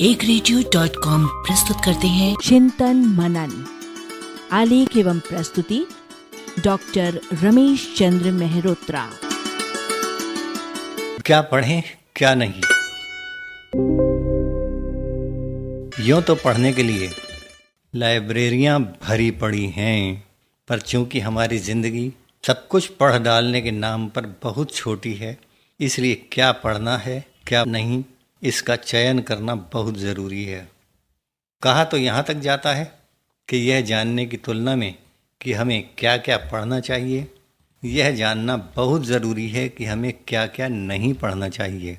एक radio dot com प्रस्तुत करते हैं। चिंतन मनन आलेख एवं प्रस्तुति डॉक्टर रमेश चंद्र मेहरोत्रा। क्या पढ़ें क्या नहीं? यूँ तो पढ़ने के लिए लाइब्रेरियाँ भरी पड़ी हैं पर चूँकि हमारी ज़िंदगी सब कुछ पढ़ डालने के नाम पर बहुत छोटी है इसलिए क्या पढ़ना है क्या नहीं इसका चयन करना बहुत ज़रूरी है। कहा तो यहाँ तक जाता है कि यह जानने की तुलना में कि हमें क्या क्या पढ़ना चाहिए। यह जानना बहुत ज़रूरी है कि हमें क्या क्या नहीं पढ़ना चाहिए।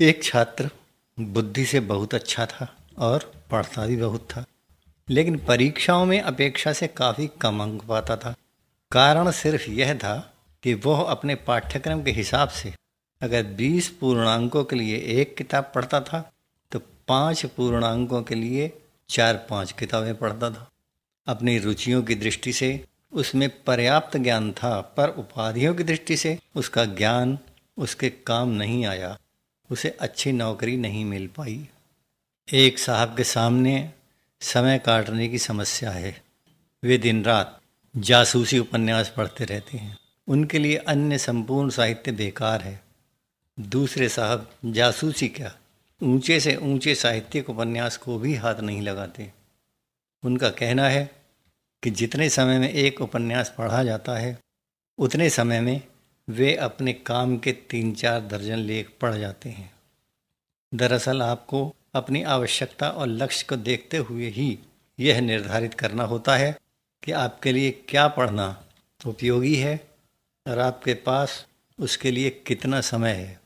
एक छात्र बुद्धि से बहुत अच्छा था और पढ़ता भी बहुत था, लेकिन परीक्षाओं में अपेक्षा से काफ़ी कम अंक पाता था। कारण सिर्फ़ यह था कि वह अपने पाठ्यक्रम के हिसाब से अगर 20 पूर्णांकों के लिए एक किताब पढ़ता था तो पाँच पूर्णांकों के लिए चार पाँच किताबें पढ़ता था। अपनी रुचियों की दृष्टि से उसमें पर्याप्त ज्ञान था, पर उपाधियों की दृष्टि से उसका ज्ञान उसके काम नहीं आया। उसे अच्छी नौकरी नहीं मिल पाई। एक साहब के सामने समय काटने की समस्या है। वे दिन रात जासूसी उपन्यास पढ़ते रहते हैं। उनके लिए अन्य संपूर्ण साहित्य बेकार है। दूसरे साहब, जासूसी क्या? ऊँचे से ऊँचे साहित्यिक उपन्यास को भी हाथ नहीं लगाते। उनका कहना है कि जितने समय में एक उपन्यास पढ़ा जाता है, उतने समय में वे अपने काम के तीन चार दर्जन लेख पढ़ जाते हैं। दरअसल आपको अपनी आवश्यकता और लक्ष्य को देखते हुए ही यह निर्धारित करना होता है कि आपके लिए क्या पढ़ना उपयोगी है और आपके पास उसके लिए कितना समय है।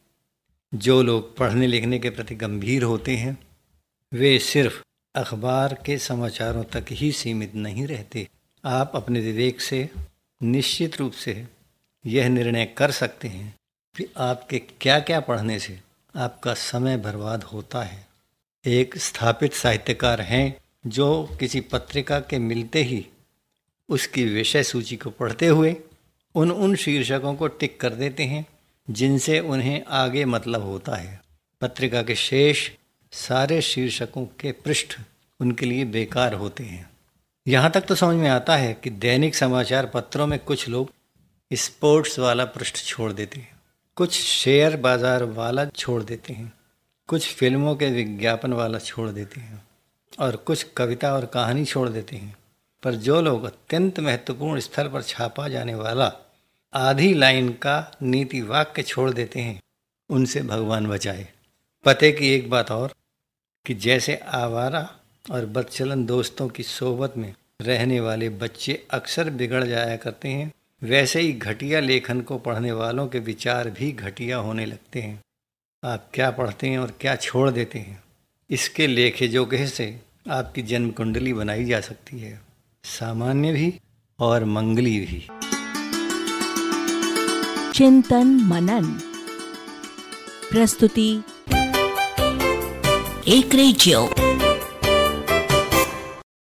जो लोग पढ़ने लिखने के प्रति गंभीर होते हैं, वे सिर्फ़ अखबार के समाचारों तक ही सीमित नहीं रहते। आप अपने विवेक से निश्चित रूप से यह निर्णय कर सकते हैं कि आपके क्या क्या पढ़ने से आपका समय बर्बाद होता है। एक स्थापित साहित्यकार हैं जो किसी पत्रिका के मिलते ही उसकी विषय सूची को पढ़ते हुए उन उन शीर्षकों को टिक कर देते हैं। जिनसे उन्हें आगे मतलब होता है। पत्रिका के शेष सारे शीर्षकों के पृष्ठ उनके लिए बेकार होते हैं। यहाँ तक तो समझ में आता है कि दैनिक समाचार पत्रों में कुछ लोग स्पोर्ट्स वाला पृष्ठ छोड़ देते हैं, कुछ शेयर बाज़ार वाला छोड़ देते हैं, कुछ फ़िल्मों के विज्ञापन वाला छोड़ देते हैं और कुछ कविता और कहानी छोड़ देते हैं। पर जो लोग अत्यंत महत्वपूर्ण स्थल पर छापा जाने वाला आधी लाइन का नीति वाक्य छोड़ देते हैं। उनसे भगवान बचाए। पते की एक बात और, कि जैसे आवारा और बदचलन दोस्तों की सोबत में रहने वाले बच्चे अक्सर बिगड़ जाया करते हैं, वैसे ही घटिया लेखन को पढ़ने वालों के विचार भी घटिया होने लगते हैं। आप क्या पढ़ते हैं और क्या छोड़ देते हैं? इसके लेखे जोगे से आपकी जन्म कुंडली बनाई जा सकती है। सामान्य भी और मंगली भी। चिंतन मनन प्रस्तुति एक रेडियो